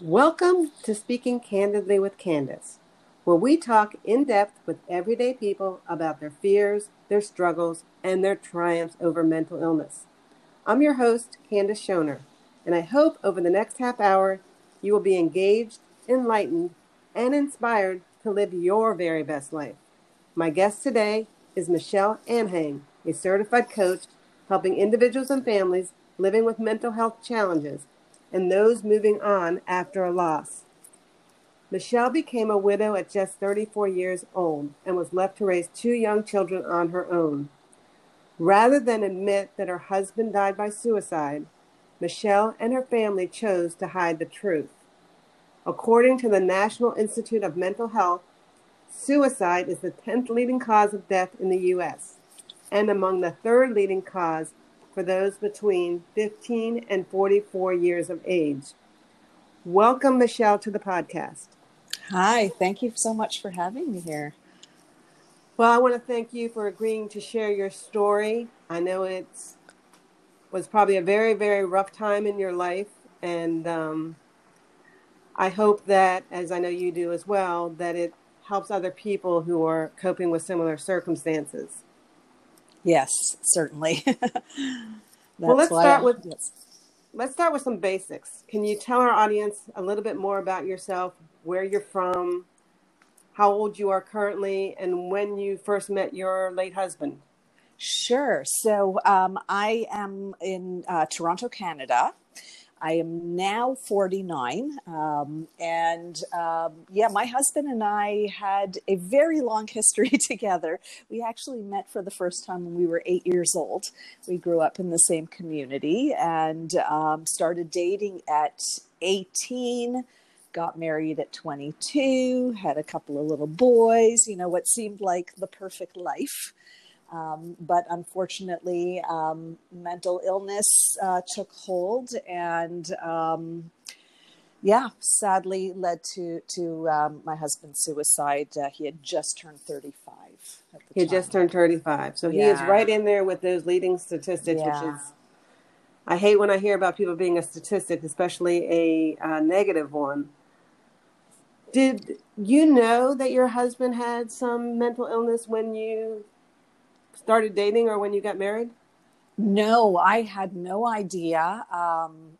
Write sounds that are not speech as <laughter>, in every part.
Welcome to Speaking Candidly with Candace, where we talk in depth with everyday people about their fears, their struggles, and their triumphs over mental illness. I'm your host, Candace Schoner, and I hope over the next half hour you will be engaged, enlightened, and inspired to live your very best life. My guest today is Michelle Anhang, a certified coach helping individuals and families living with mental health challenges and those moving on after a loss. Michelle became a widow at just 34 years old and was left to raise two young children on her own. Rather than admit that her husband died by suicide, Michelle and her family chose to hide the truth. According to the National Institute of Mental Health, suicide is the 10th leading cause of death in the U.S. and among the third leading cause for those between 15 and 44 years of age. Welcome, Michelle, to the podcast. Hi, thank you so much for having me here. Well, I want to thank you for agreeing to share your story. I know it's was probably a very, very rough time in your life, and um, I hope that, as I know you do as well, that it helps other people who are coping with similar circumstances. Yes, certainly. <laughs> well, let's start I, with yes. let's start with some basics. Can you tell our audience a little bit more about yourself, where you're from, how old you are currently, and when you first met your late husband? Sure. So um, I am in uh, Toronto, Canada. I am now 49. Um, and um, yeah, my husband and I had a very long <laughs> history together. We actually met for the first time when we were eight years old. We grew up in the same community and um, started dating at 18 got married at 22, had a couple of little boys, you know, what seemed like the perfect life. Um, but unfortunately, um, mental illness uh, took hold, and um, yeah, sadly led to to um, my husband's suicide. Uh, he had just turned thirty five. He had just turned thirty five, so yeah. he is right in there with those leading statistics, yeah. which is. I hate when I hear about people being a statistic, especially a, a negative one. Did you know that your husband had some mental illness when you started dating or when you got married? No, I had no idea. Um,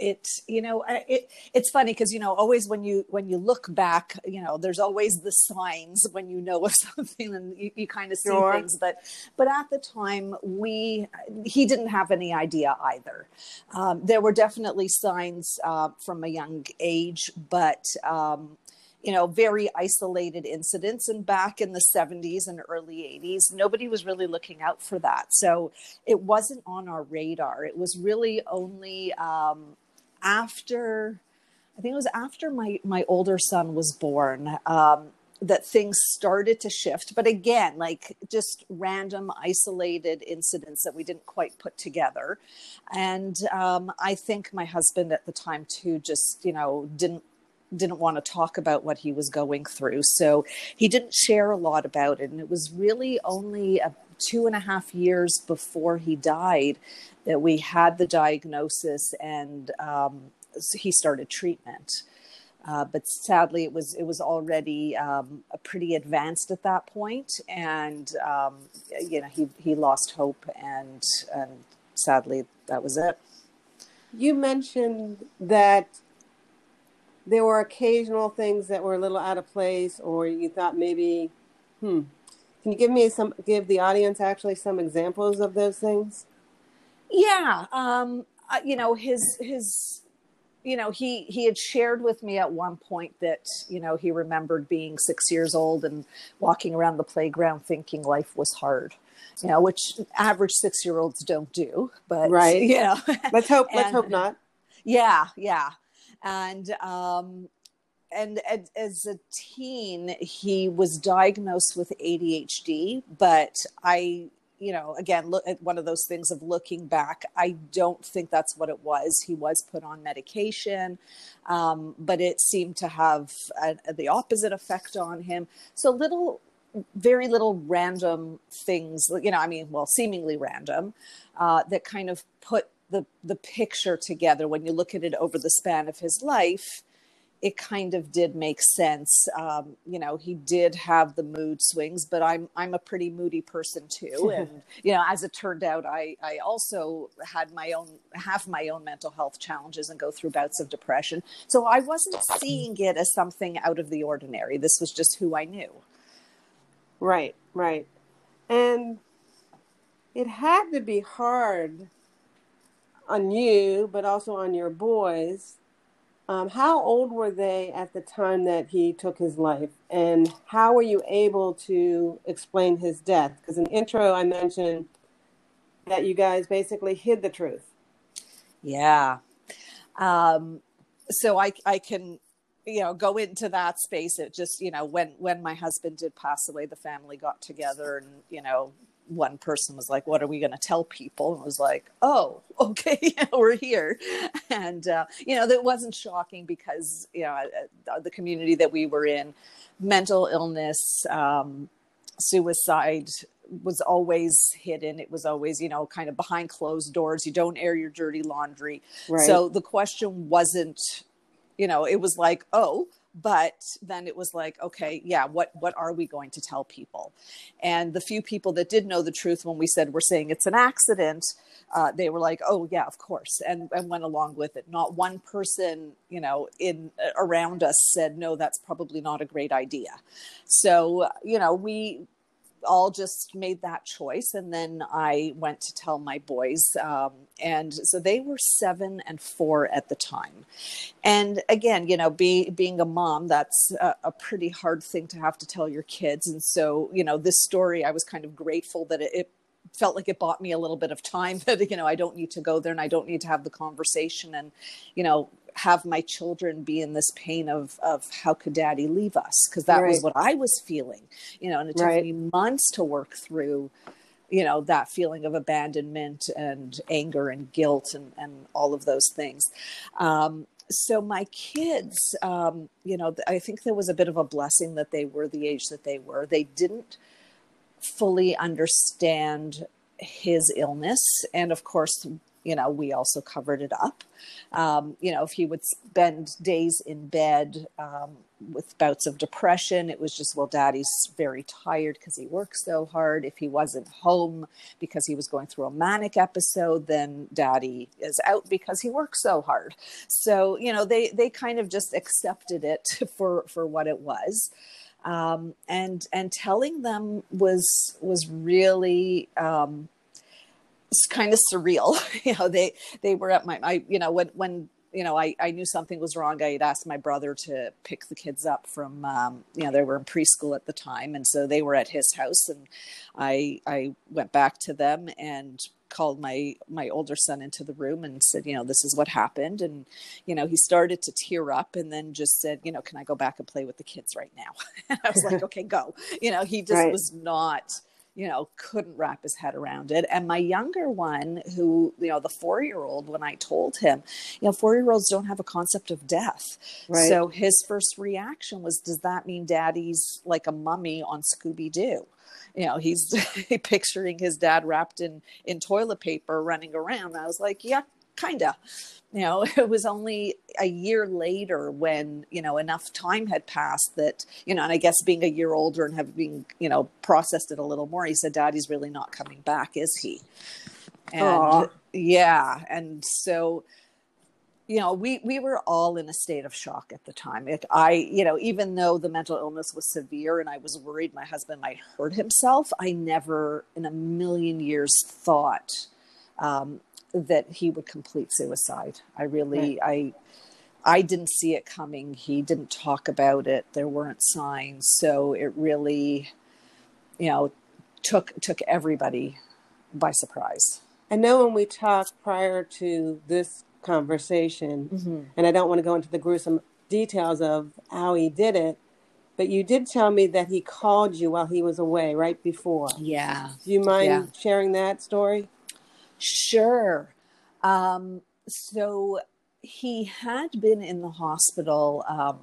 it you know it it's funny because you know always when you when you look back you know there's always the signs when you know of <laughs> something and you, you kind of see sure. things but but at the time we he didn't have any idea either um, there were definitely signs uh, from a young age but um, you know, very isolated incidents. And back in the 70s and early 80s, nobody was really looking out for that. So it wasn't on our radar. It was really only um, after, I think it was after my, my older son was born. Um, that things started to shift but again like just random isolated incidents that we didn't quite put together and um, i think my husband at the time too just you know didn't didn't want to talk about what he was going through. So he didn't share a lot about it. And it was really only a, two and a half years before he died that we had the diagnosis and um, he started treatment. Uh, but sadly, it was it was already um, pretty advanced at that point, and um, you know he he lost hope, and and sadly that was it. You mentioned that there were occasional things that were a little out of place, or you thought maybe, hmm. Can you give me some, give the audience actually some examples of those things? Yeah, um, uh, you know his his you know he he had shared with me at one point that you know he remembered being six years old and walking around the playground thinking life was hard you know which average six year olds don't do but right <laughs> you know let's hope and, let's hope not yeah yeah and um, and as a teen, he was diagnosed with ADHD. But I, you know, again, look at one of those things of looking back. I don't think that's what it was. He was put on medication, um, but it seemed to have a, a, the opposite effect on him. So little very little random things, you know, I mean, well, seemingly random, uh, that kind of put the the picture together when you look at it over the span of his life it kind of did make sense. Um, you know, he did have the mood swings, but I'm I'm a pretty moody person too, <laughs> and you know, as it turned out, I I also had my own have my own mental health challenges and go through bouts of depression. So I wasn't seeing it as something out of the ordinary. This was just who I knew. Right, right, and it had to be hard on you, but also on your boys um, how old were they at the time that he took his life, and how were you able to explain his death? Because in the intro, I mentioned that you guys basically hid the truth. Yeah. Um, so I I can you know go into that space. It just you know when when my husband did pass away, the family got together and you know one person was like, "What are we going to tell people?" And was like, "Oh, <laughs> okay, we're here," <laughs> and uh, you know that wasn't shocking because you know uh, uh, the community that we were in, mental illness, um, suicide was always hidden. It was always, you know, kind of behind closed doors. You don't air your dirty laundry. Right. So the question wasn't, you know, it was like, oh, but then it was like okay yeah what what are we going to tell people? And the few people that did know the truth when we said we're saying it's an accident uh, they were like oh yeah of course and and went along with it. Not one person you know in around us said no that's probably not a great idea. So you know we all just made that choice. And then I went to tell my boys. Um, and so they were seven and four at the time. And again, you know, be, being a mom, that's a, a, pretty hard thing to have to tell your kids. And so, you know, this story, I was kind of grateful that it, it felt like it bought me a little bit of time <laughs> that you know I don't need to go there and I don't need to have the conversation and you know have my children be in this pain of of how could daddy leave us because that right. was what i was feeling you know and it took right. me months to work through you know that feeling of abandonment and anger and guilt and and all of those things um, so my kids um, you know i think there was a bit of a blessing that they were the age that they were they didn't fully understand his illness and of course you know, we also covered it up. Um, you know, if he would spend days in bed um, with bouts of depression, it was just, well, daddy's very tired because he works so hard. If he wasn't home because he was going through a manic episode, then daddy is out because he works so hard. So, you know, they, they kind of just accepted it <laughs> for, for what it was. Um, and, and telling them was, was really, um, it's kind of surreal. <laughs> you know, they they were at my, I you know when when you know I I knew something was wrong. I had asked my brother to pick the kids up from um, you know they were in preschool at the time, and so they were at his house, and I I went back to them and called my my older son into the room and said you know this is what happened and you know he started to tear up and then just said you know can i go back and play with the kids right now and <laughs> i was like <laughs> okay go you know he just right. was not you know, couldn't wrap his head around it. And my younger one, who, you know, the four year old, when I told him, you know, four year olds don't have a concept of death. Right. So his first reaction was, Does that mean daddy's like a mummy on Scooby Doo? You know, he's <laughs> picturing his dad wrapped in, in toilet paper running around. I was like, Yeah, kind of you know <laughs> it was only a year later when you know enough time had passed that you know and i guess being a year older and having you know processed it a little more he said daddy's really not coming back is he and Aww. yeah and so you know we we were all in a state of shock at the time it, i you know even though the mental illness was severe and i was worried my husband might hurt himself i never in a million years thought um, that he would complete suicide. I really, right. I, I didn't see it coming. He didn't talk about it. There weren't signs, so it really, you know, took took everybody by surprise. I know when we talked prior to this conversation, mm-hmm. and I don't want to go into the gruesome details of how he did it, but you did tell me that he called you while he was away right before. Yeah. Do you mind yeah. sharing that story? Sure. Um, so he had been in the hospital um,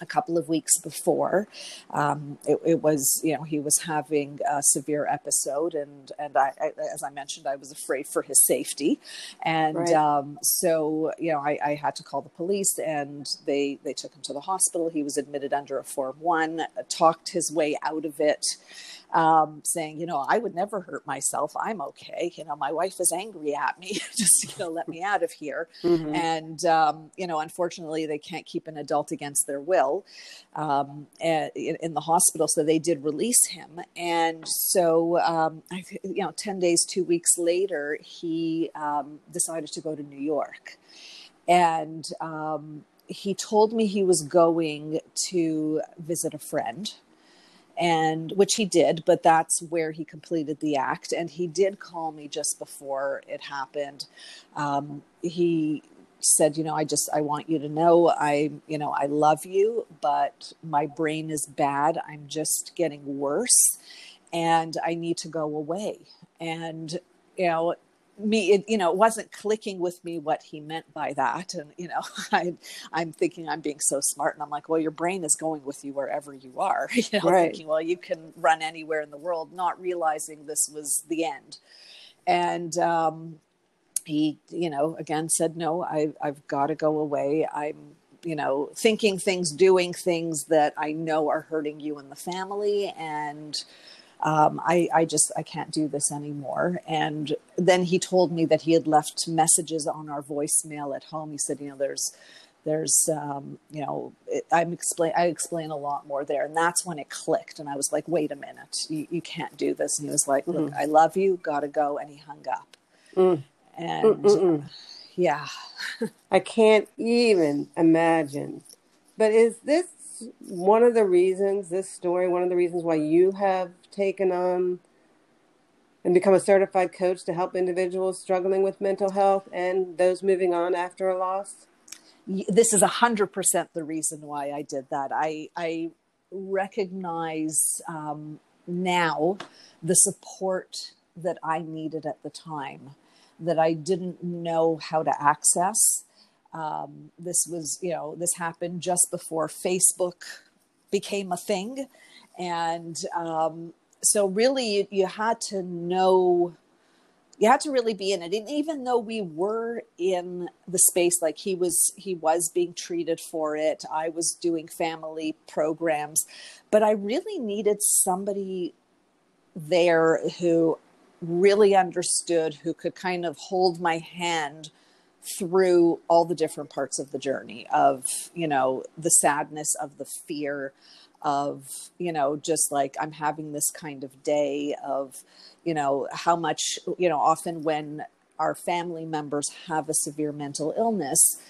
a couple of weeks before. Um, it, it, was, you know, he was having a severe episode, and and I, I as I mentioned, I was afraid for his safety, and right. um, so you know, I, I, had to call the police, and they they took him to the hospital. He was admitted under a form one, talked his way out of it um, saying, you know, I would never hurt myself. I'm okay. You know, my wife is angry at me. <laughs> Just, you know, let me <laughs> out of here. Mm-hmm. And, um, you know, unfortunately, they can't keep an adult against their will um, in, in, the hospital. So they did release him. And so, um, I, you know, 10 days, two weeks later, he um, decided to go to New York. And um, he told me he was going to visit a friend and which he did but that's where he completed the act. And he did call me just before it happened. Um, he said you know i just i want you to know i you know i love you but my brain is bad. I'm just getting worse and i need to go away. And you know me it, you know it wasn't clicking with me what he meant by that. And you know <laughs> I, i'm thinking i'm being so smart and i'm like well your brain is going with you wherever you are <laughs> you know right. thinking well you can run anywhere in the world not realizing this was the end. And um, he you know again said no I, i've got to go away. I'm you know thinking things doing things that i know are hurting you and the family and um, I, I just I can't do this anymore. And then he told me that he had left messages on our voicemail at home. He said, you know, there's there's um, you know it, i'm explain i explain a lot more there. And that's when it clicked. And i was like wait a minute you, you can't do this. And he was like look mm. i love you. Gotta go. And he hung up. Mm. and uh, yeah. <laughs> I can't even imagine. But is this one of the reasons this story one of the reasons why you have taken on and become a certified coach to help individuals struggling with mental health and those moving on after a loss? This is a hundred percent the reason why I did that. I I recognize um, now the support that I needed at the time that I didn't know how to access. Um, this was, you know, this happened just before Facebook became a thing, and um, so really you, you had to know you had to really be in it. And even though we were in the space like he was he was being treated for it. I was doing family programs. But i really needed somebody there who really understood who could kind of hold my hand through all the different parts of the journey of you know the sadness of the fear of you know just like i'm having this kind of day of you know how much you know often when our family members have a severe mental illness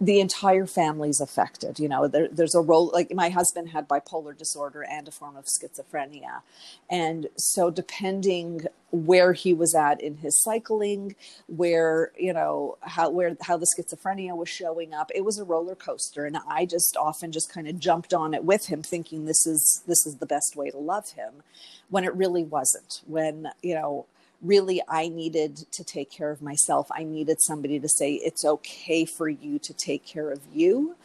the entire family's affected. You know, there, there's a role like my husband had bipolar disorder and a form of schizophrenia. And so, depending where he was at in his cycling, where, you know, how, where, how the schizophrenia was showing up, it was a roller coaster. And I just often just kind of jumped on it with him, thinking this is, this is the best way to love him when it really wasn't. When, you know, really I needed to take care of myself. I needed somebody to say, it's okay for you to take care of you.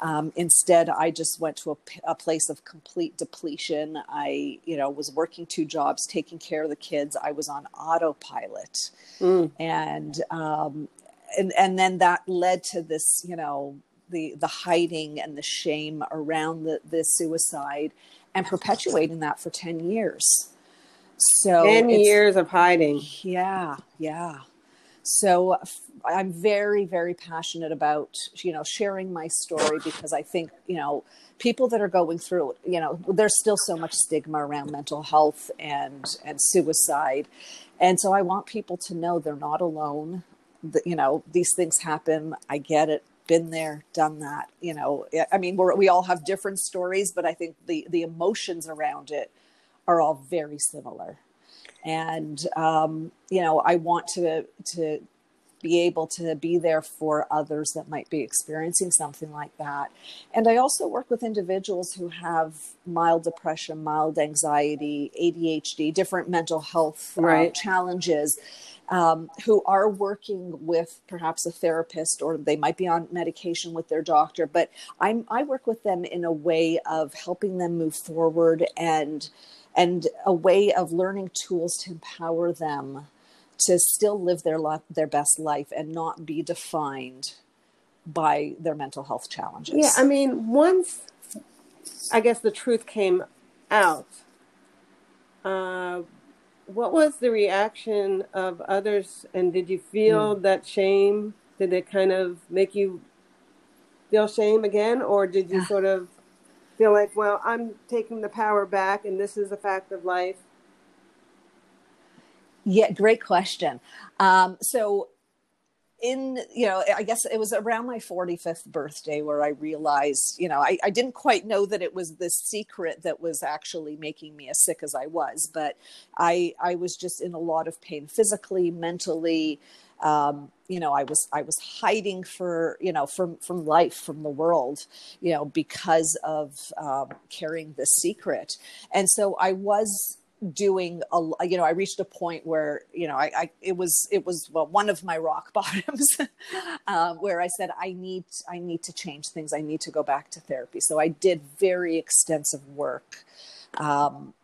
Um, instead, I just went to a, a, place of complete depletion. I, you know, was working two jobs, taking care of the kids. I was on autopilot, mm. and um, and and then that led to this, you know, the the hiding and the shame around the the suicide, and perpetuating that for ten years. So 10 years of hiding. Yeah, yeah. So I'm very, very passionate about, you know, sharing my story because I think, you know, people that are going through, you know, there's still so much stigma around mental health and, and suicide. And so I want people to know they're not alone. That, you know, these things happen. I get it been there, done that. You know, I mean, we we all have different stories, but I think the the emotions around it are all very similar. And um, you know, I want to to be able to be there for others that might be experiencing something like that. And I also work with individuals who have mild depression, mild anxiety, ADHD, different mental health uh, challenges. um, who are working with perhaps a therapist or they might be on medication with their doctor. But I'm, I work with them in a way of helping them move forward and and a way of learning tools to empower them to still live their life, their best life and not be defined by their mental health challenges. Yeah, I mean, once I guess the truth came out, uh, what was the reaction of others? And did you feel mm. that shame? Did it kind of make you feel shame again, or did you sort of feel like, well, I'm taking the power back, and this is a fact of life? Yeah, great question. Um, so in you know i guess it was around my 45th birthday where i realized you know I, I, didn't quite know that it was this secret that was actually making me as sick as i was but i i was just in a lot of pain physically mentally. Um, you know i was i was hiding for you know from from life from the world you know because of um, carrying this secret. And so i was doing a you know i reached a point where you know i, I it was it was well, one of my rock <laughs> bottoms um, where i said i need i need to change things. I need to go back to therapy. So i did very extensive work um,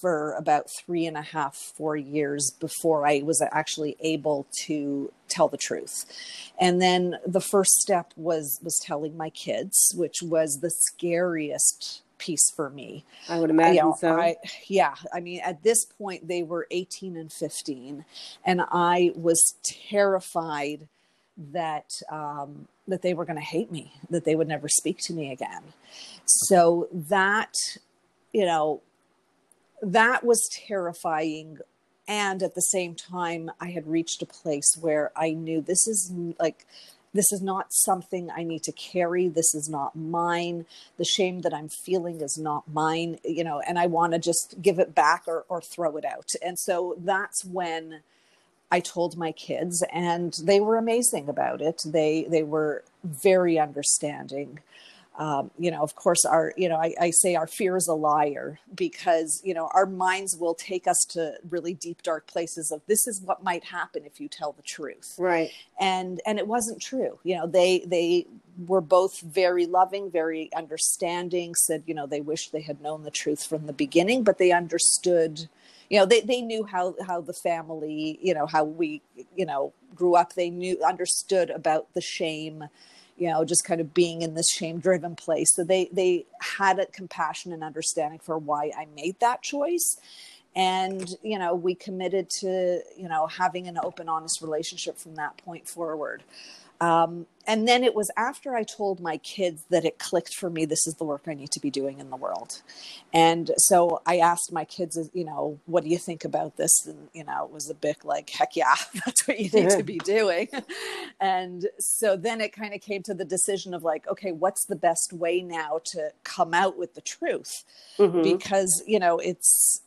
for about three and a half four years before i was actually able to tell the truth. And then the first step was was telling my kids which was the scariest piece for me. I would imagine you know, so. I, yeah, I mean, at this point, they were 18 and 15, and I was terrified that um, that they were going to hate me, that they would never speak to me again. So that, you know, that was terrifying and at the same time i had reached a place where i knew this is like this is not something I need to carry. This is not mine. The shame that I'm feeling is not mine, you know, and I want to just give it back or, or throw it out. And so that's when I told my kids and they were amazing about it. They, they were very understanding um, you know, of course, our, you know, I, I, say our fear is a liar because, you know, our minds will take us to really deep, dark places of this is what might happen if you tell the truth. Right. And, and it wasn't true. You know, they, they were both very loving, very understanding, said, you know, they wish they had known the truth from the beginning, but they understood, you know, they, they knew how, how the family, you know, how we, you know, grew up. They knew, understood about the shame, you know just kind of being in this shame driven place. So they they had a compassion and understanding for why i made that choice. And you know we committed to you know having an open honest relationship from that point forward um, and then it was after I told my kids that it clicked for me, this is the work I need to be doing in the world. And so I asked my kids, you know, what do you think about this? And, you know, it was a bit like, heck yeah, <laughs> that's what you need to <laughs> be doing. and so then it kind of came to the decision of like, okay, what's the best way now to come out with the truth? Mm-hmm. Because, you know, it's,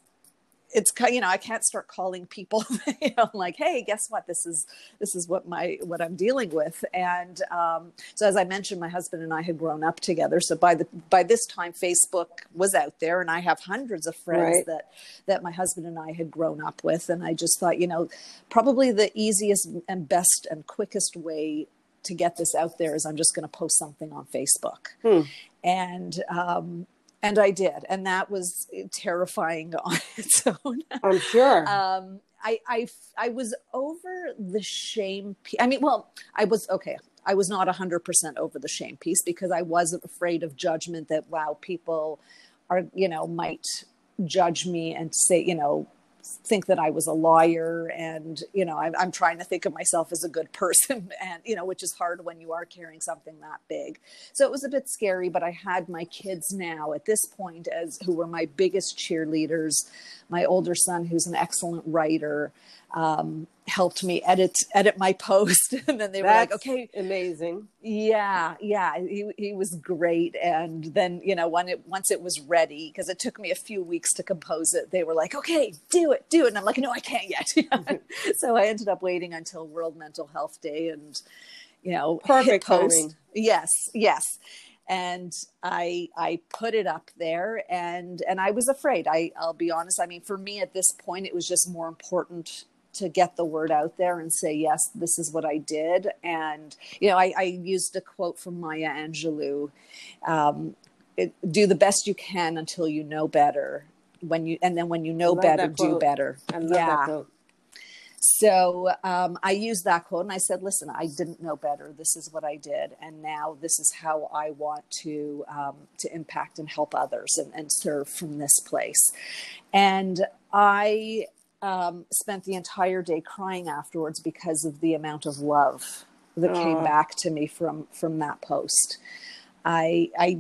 it's you know i can't start calling people <laughs> you know like hey guess what? This is this is what my what i'm dealing with. And um, so as i mentioned my husband and i had grown up together. So by the by this time facebook was out there and i have hundreds of friends right. that that my husband and i had grown up with. And i just thought you know probably the easiest and best and quickest way to get this out there is i'm just going to post something on facebook. Hmm. and um, and I did, and that was terrifying <laughs> on its own. I'm sure. Um, I, I I was over the shame. I mean, well, I was okay. I was not 100% over the shame piece because I wasn't afraid of judgment that wow, people are, you know, might judge me and say, you know, think that I was a lawyer and you know I'm, I'm, trying to think of myself as a good person <laughs> and you know which is hard when you are carrying something that big. So it was a bit scary but I had my kids now at this point as who were my biggest cheerleaders my older son who's an excellent writer um, helped me edit edit my post. <laughs> And then they were like okay. amazing. Yeah yeah he, he was great. And then you know when it once it was ready because it took me a few weeks to compose it they were like okay do it do it. And i'm like no i can't yet. <laughs> <laughs> So i ended up waiting until world mental health day and you know perfect post. Yes yes and i i put it up there and and i was afraid. I i'll be honest. I mean for me at this point it was just more important to get the word out there and say yes this is what i did. And you know i, I used a quote from maya angelou um, it, do the best you can until you know better. When you and then when you know better do better. Yeah so um, I used that quote and I said, listen, I didn't know better. This is what I did. And now this is how I want to, um, to impact and help others and, and serve from this place. And I um, spent the entire day crying afterwards because of the amount of love that came back to me from, from that post. I, I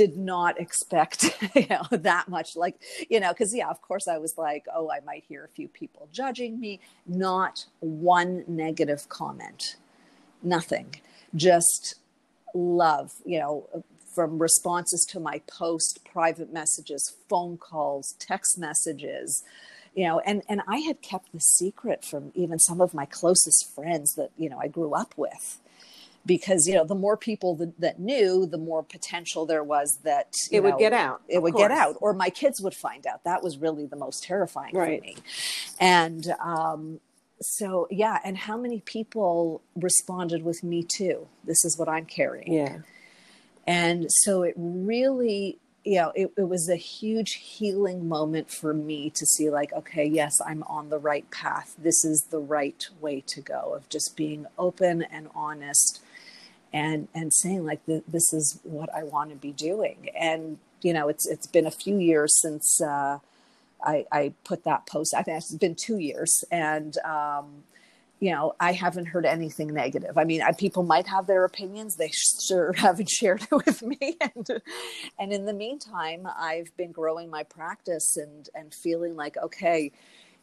did not expect <laughs> you know that much. Like you know because yeah of course i was like oh i might hear a few people judging me. Not one negative comment. Nothing. Just love you know from responses to my post private messages phone calls text messages you know and and i had kept the secret from even some of my closest friends that you know i grew up with because you know the more people that, that knew the more potential there was that it would get out it would course. get out or my kids would find out. That was really the most terrifying right. for me. And um, so yeah and how many people responded with me too this is what i'm carrying. Yeah. And so it really you know it, it was a huge healing moment for me to see like okay yes i'm on the right path. This is the right way to go of just being open and honest and and saying like this is what I want to be doing. And you know, it's it's been a few years since uh, I, I put that post. I think it's been two years, and um, you know, I haven't heard anything negative. I mean, I, people might have their opinions; they sure <laughs> haven't shared it with me. <laughs> And and in the meantime, I've been growing my practice and and feeling like okay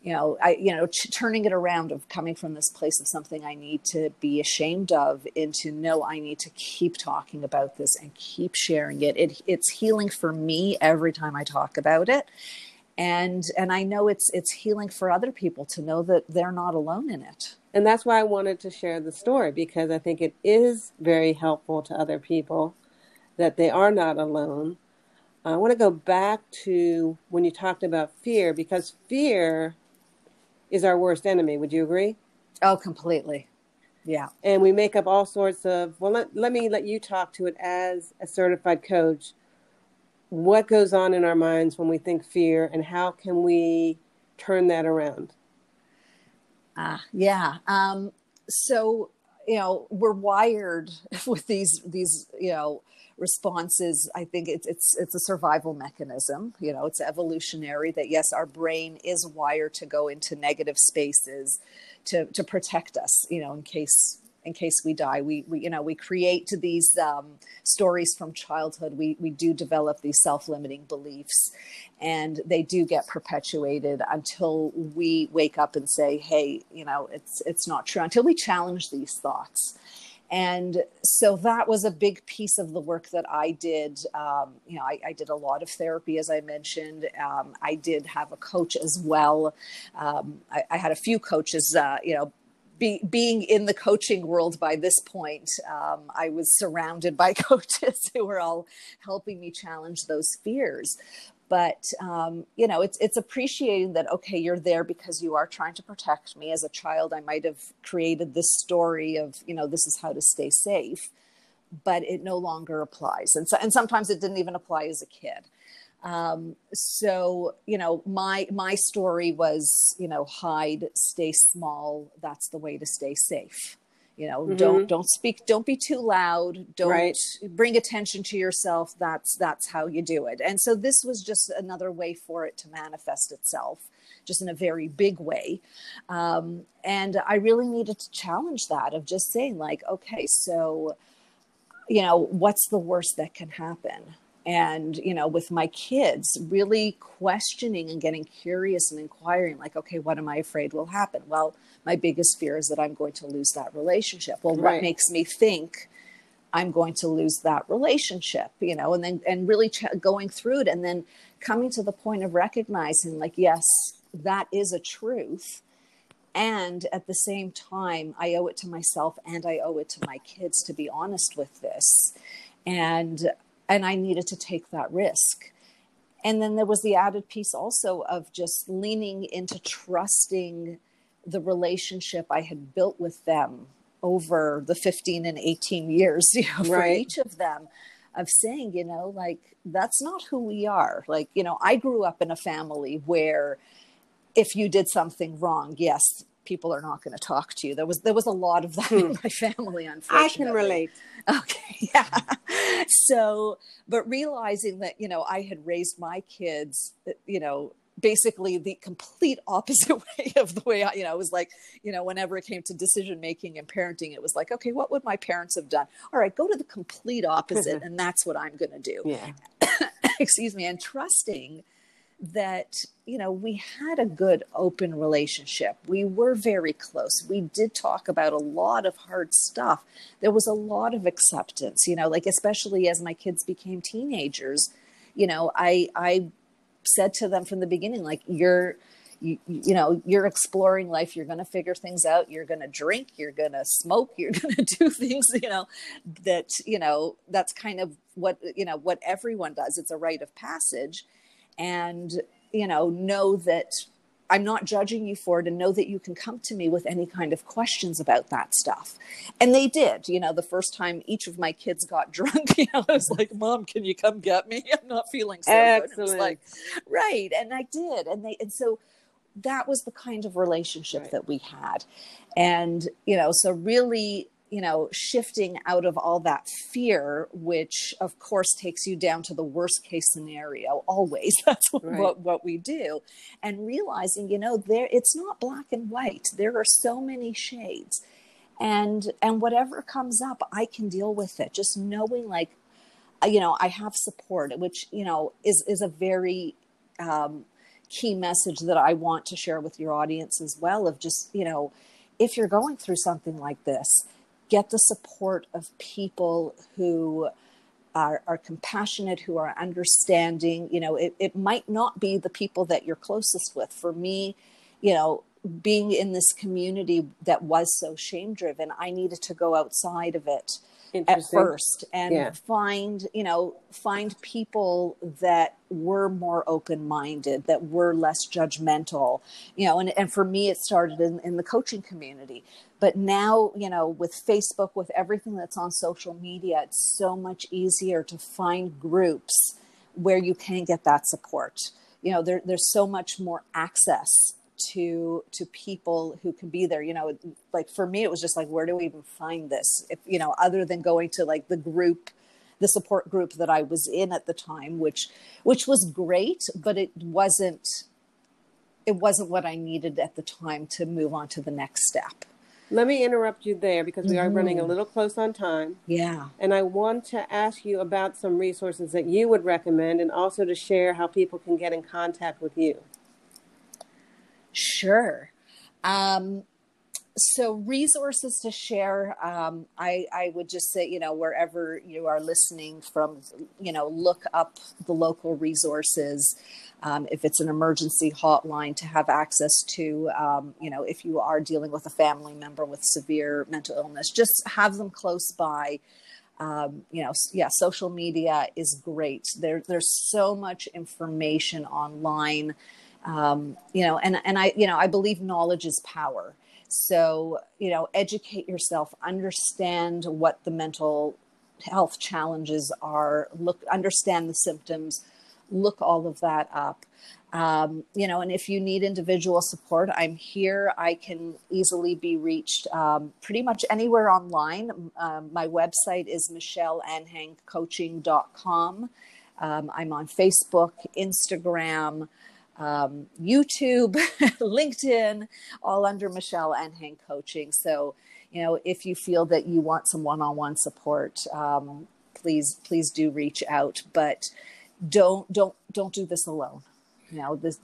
you know i you know t- turning it around of coming from this place of something i need to be ashamed of into no i need to keep talking about this and keep sharing it. it it's healing for me every time i talk about it. And and i know it's it's healing for other people to know that they're not alone in it. And that's why i wanted to share the story because i think it is very helpful to other people that they are not alone. I want to go back to when you talked about fear because fear is our worst enemy. Would you agree? Oh, completely. Yeah. And we make up all sorts of, well, let, let me let you talk to it as a certified coach. What goes on in our minds when we think fear, and how can we turn that around? Uh, yeah. Um, so, you know, we're wired <laughs> with these, these, you know, responses i think it's it's it's a survival mechanism you know it's evolutionary that yes our brain is wired to go into negative spaces to to protect us you know in case in case we die. We, we you know we create these um, stories from childhood. We we do develop these self-limiting beliefs and they do get perpetuated until we wake up and say hey you know it's it's not true. Until we challenge these thoughts and so that was a big piece of the work that I did. Um, you know, I, I, did a lot of therapy, as I mentioned. Um, I did have a coach as well. Um, I, I, had a few coaches, uh, you know. Be, being in the coaching world by this point, um, I was surrounded by <laughs> coaches who were all helping me challenge those fears but um, you know it's it's appreciating that okay you're there because you are trying to protect me. As a child i might have created this story of you know this is how to stay safe but it no longer applies. And so and sometimes it didn't even apply as a kid. Um, so you know my my story was you know hide stay small. That's the way to stay safe you know mm-hmm. don't don't speak don't be too loud. Don't right. bring attention to yourself. That's that's how you do it. And so this was just another way for it to manifest itself just in a very big way. Um, and i really needed to challenge that of just saying like okay so you know what's the worst that can happen and you know with my kids really questioning and getting curious and inquiring like okay what am i afraid will happen? Well my biggest fear is that i'm going to lose that relationship. Well right. what makes me think i'm going to lose that relationship you know and then and really ch- going through it and then coming to the point of recognizing like yes that is a truth. And at the same time i owe it to myself and i owe it to my kids to be honest with this. And and I needed to take that risk. And then there was the added piece also of just leaning into trusting the relationship I had built with them over the 15 and 18 years <laughs> you know, for Right. each of them of saying, you know, like that's not who we are. Like, you know, I grew up in a family where if you did something wrong, yes, people are not going to talk to you. There was there was a lot of that in my family, unfortunately. I can relate. Okay, <laughs> yeah. So, but realizing that, you know, I had raised my kids, uh, you know, basically the complete opposite <laughs> way of the way I, you know, it was like, you know, whenever it came to decision making and parenting, it was like, okay, what would my parents have done? All right, go to the complete opposite, <laughs> and that's what I'm going to do. Yeah. <coughs> Excuse me, and trusting that you know we had a good open relationship. We were very close. We did talk about a lot of hard stuff. There was a lot of acceptance you know like especially as my kids became teenagers you know i i said to them from the beginning like you're you, you know you're exploring life. You're going to figure things out. You're going to drink. You're going to smoke. You're <laughs> going to do things you know that you know that's kind of what you know what everyone does. It's a rite of passage and you know know that i'm not judging you for it and know that you can come to me with any kind of questions about that stuff. And they did you know the first time each of my kids got <laughs> drunk you know i was like mom can you come get me? <laughs> I'm not feeling so good. It was like right. And i did. And they and so that was the kind of relationship Right. that we had. And you know so really you know shifting out of all that fear which of course takes you down to the worst case scenario always. <laughs> That's what, Right. what what we do. And realizing you know there it's not black and white. There are so many shades. And and whatever comes up i can deal with it. Just knowing like uh, you know i have support which you know is is a very um, key message that i want to share with your audience as well of just you know if you're going through something like this get the support of people who are, are compassionate who are understanding. You know it, it might not be the people that you're closest with. For me you know being in this community that was so shame driven i needed to go outside of it at first and Yeah. find you know find people that were more open minded that were less judgmental you know and, and for me it started in, in the coaching community. But now you know with facebook with everything that's on social media it's so much easier to find groups where you can get that support. You know there, there's so much more access to to people who can be there you know like for me it was just like where do we even find this if you know other than going to like the group the support group that I was in at the time which which was great but it wasn't it wasn't what I needed at the time to move on to the next step Let me interrupt you there because we are running a Mhm. little close on time. yeah And I want to ask you about some resources that you would recommend and also to share how people can get in contact with you. Sure. Um, so resources to share. Um, I, I would just say, you know, wherever you are listening from, you know, look up the local resources. Um, if it's an emergency hotline to have access to, um, you know, if you are dealing with a family member with severe mental illness, just have them close by. Um, you know, yeah, social media is great. There, there's so much information online um, you know and and i you know i believe knowledge is power. So you know educate yourself understand what the mental health challenges are look understand the symptoms look all of that up. Um, you know and if you need individual support i'm here. I can easily be reached um, pretty much anywhere online. Um, my website is michelleanhangcoaching.com um, i'm on facebook instagram um, YouTube, <laughs> LinkedIn, all under Michelle Anhang Coaching. So, you know, if you feel that you want some one-on-one support, um, please, please do reach out. But don't, don't, don't do this alone. You know, this.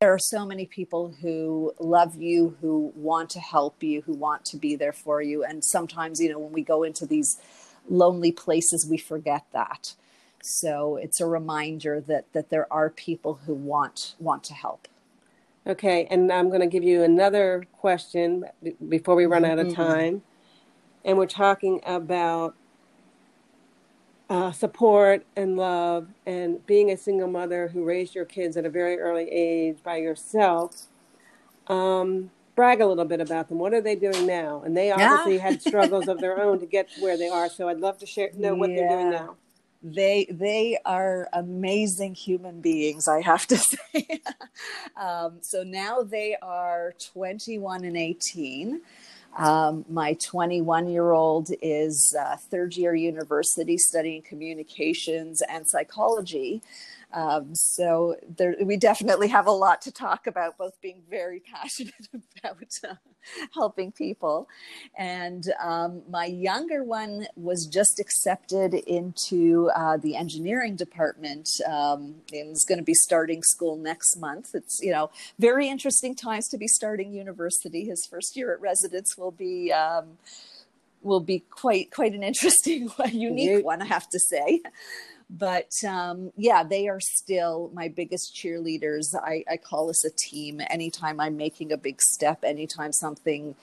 There are so many people who love you, who want to help you, who want to be there for you. And sometimes, you know, when we go into these lonely places, we forget that. So it's a reminder that that there are people who want want to help. Okay, and I'm going to give you another question before we run out of Mhm. time. And we're talking about uh, support and love and being a single mother who raised your kids at a very early age by yourself. Um, brag a little bit about them. What are they doing now? And they obviously yeah. had <laughs> struggles of their own to get where they are. So I'd love to share know what yeah. they're doing now. They they are amazing human beings, I have to <laughs> say. um, so now they are 21 and 18. Um, my 21 year old is uh, third year university studying communications and psychology. Um, so there, we definitely have a lot to talk about, both being very <laughs> passionate about uh, helping people. And um, my younger one was just accepted into uh, the engineering department um, and is going to be starting school next month. It's, you know, very interesting times to be starting university. His first year at residence will be um, will be quite quite an interesting <laughs> unique one i have to say but um, yeah, they are still my biggest cheerleaders. I, I call us a team. Anytime I'm making a big step, anytime something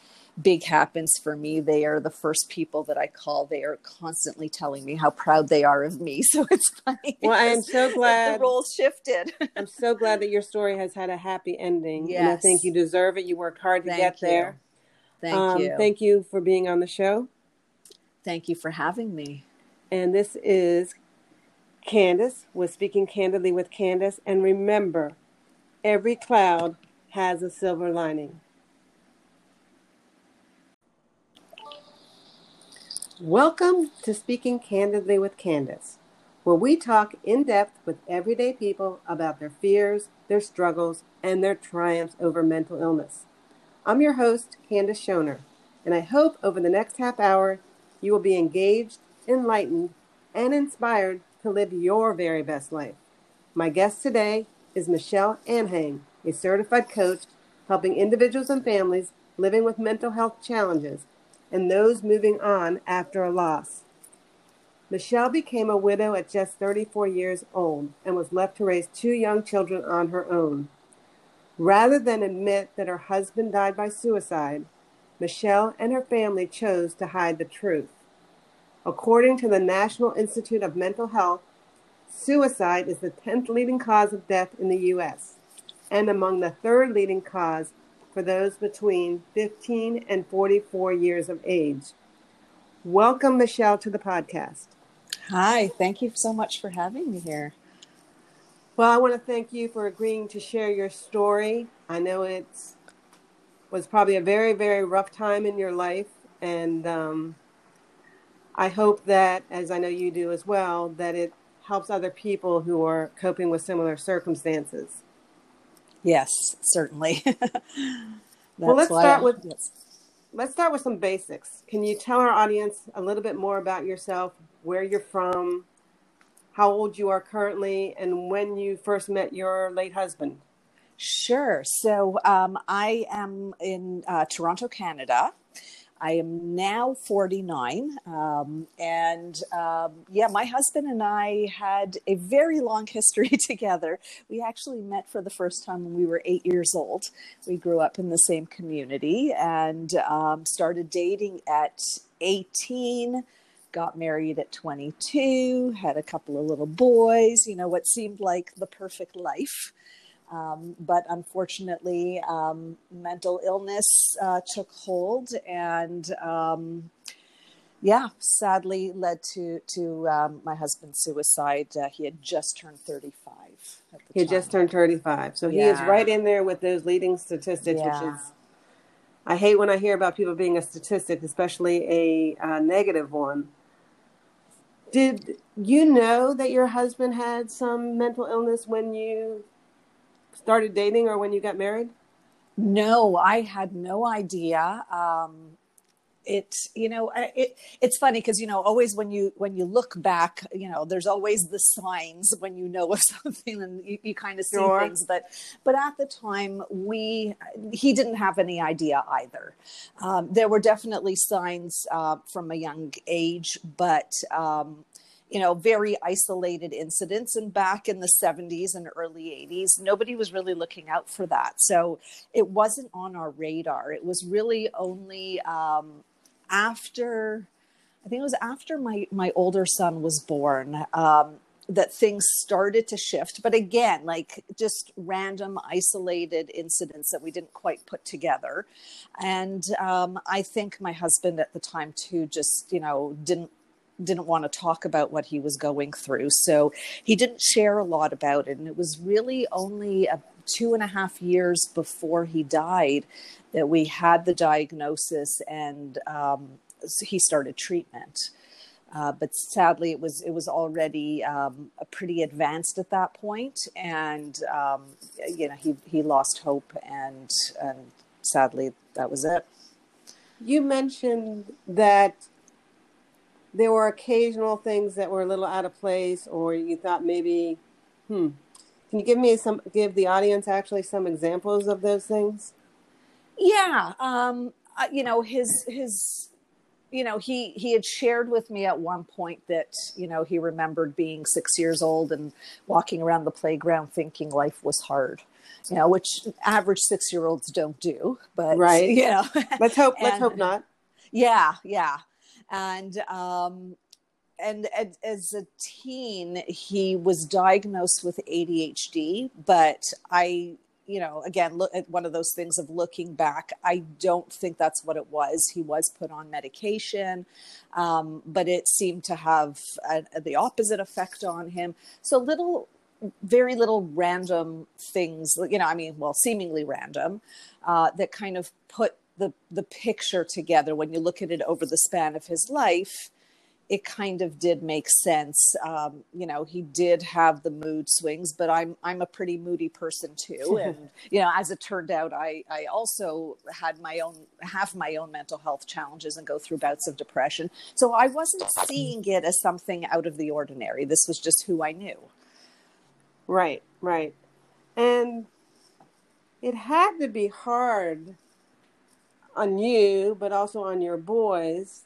big happens for me, they are the first people that I call. They are constantly telling me how proud they are of me. <laughs> So it's funny. Well, I am so glad the roles shifted. <laughs> I'm so glad that your story has had a happy ending. Yes. And I think you deserve it. You worked hard to thank get you. there. Thank um, you. Thank you for being on the show. Thank you for having me. And this is Candace was speaking candidly with Candace, and remember, every cloud has a silver lining. Welcome to Speaking Candidly with Candace, where we talk in depth with everyday people about their fears, their struggles, and their triumphs over mental illness. I'm your host, Candace Schoner, and I hope over the next half hour you will be engaged, enlightened, and inspired to live your very best life. My guest today is Michelle Anhang, a certified coach helping individuals and families living with mental health challenges and those moving on after a loss. Michelle became a widow at just 34 years old and was left to raise two young children on her own. Rather than admit that her husband died by suicide, Michelle and her family chose to hide the truth. According to the National Institute of Mental Health, suicide is the 10th leading cause of death in the U.S. and among the third leading cause for those between 15 and 44 years of age. Welcome, Michelle, to the podcast. Hi, thank you so much for having me here. Well, I want to thank you for agreeing to share your story. I know it was probably a very, very rough time in your life, and um, I hope that, as I know you do as well, that it helps other people who are coping with similar circumstances. Yes, certainly. <laughs> well, let's start I, with yes. let's start with some basics. Can you tell our audience a little bit more about yourself, where you're from, how old you are currently, and when you first met your late husband? Sure. So um, I am in uh, Toronto, Canada. I am now 49. Um, and um, yeah, my husband and I had a very long history <laughs> together. We actually met for the first time when we were eight years old. We grew up in the same community and um, started dating at 18 got married at 22, had a couple of little boys, you know, what seemed like the perfect life. Um, but unfortunately, um, mental illness uh, took hold, and um, yeah, sadly led to to um, my husband's suicide. Uh, he had just turned thirty five. He had just turned thirty five, so yeah. he is right in there with those leading statistics, yeah. which is. I hate when I hear about people being a statistic, especially a uh, negative one. Did you know that your husband had some mental illness when you started dating or when you got married? No, I had no idea. Um, it you know it it's funny because you know always when you when you look back you know there's always the signs when you know <laughs> of something and you, you kind of see sure. things but but at the time we he didn't have any idea either um, there were definitely signs uh, from a young age but um, you know, very isolated incidents. And back in the 70s and early 80s, nobody was really looking out for that. So it wasn't on our radar. It was really only um, after, I think it was after my, my older son was born. Um, that things started to shift. But again, like just random, isolated incidents that we didn't quite put together. And um, I think my husband at the time too just you know didn't didn't want to talk about what he was going through. So he didn't share a lot about it. And it was really only two and a half years before he died that we had the diagnosis and um, he started treatment. Uh, but sadly, it was it was already um, pretty advanced at that point, and um, you know he he lost hope, and and sadly that was it. You mentioned that there were occasional things that were a little out of place, or you thought maybe, hmm. Can you give me some give the audience actually some examples of those things? Yeah, um, you know his his you know he he had shared with me at one point that you know he remembered being six years old and walking around the playground thinking life was hard you know which average six year olds don't do but right <laughs> you know let's hope let's hope not yeah yeah and um and as a teen he was diagnosed with adhd but i you know, again, look at one of those things of looking back. I don't think that's what it was. He was put on medication, um, but it seemed to have a, a, the opposite effect on him. So little, very little random things, you know, I mean, well, seemingly random, uh, that kind of put the the picture together when you look at it over the span of his life it kind of did make sense. Um, you know, he did have the mood swings, but I'm I'm a pretty moody person too, <laughs> and you know, as it turned out, I I also had my own have my own mental health challenges and go through bouts of depression. So I wasn't seeing it as something out of the ordinary. This was just who I knew. Right, right, and it had to be hard on you, but also on your boys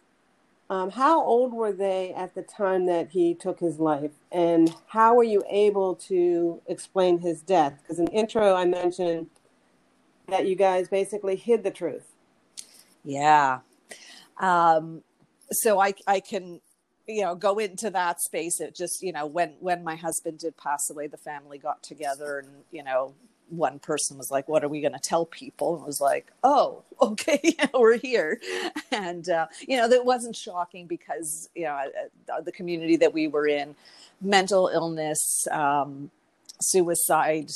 um, how old were they at the time that he took his life, and how were you able to explain his death? Because in intro, I mentioned that you guys basically hid the truth. Yeah. Um, so I I can you know go into that space. It just you know when when my husband did pass away, the family got together and you know one person was like, "What are we going to tell people?" And was like, "Oh, <laughs> okay, we're here," and uh, you know that wasn't shocking because you know uh, the community that we were in, mental illness, um, suicide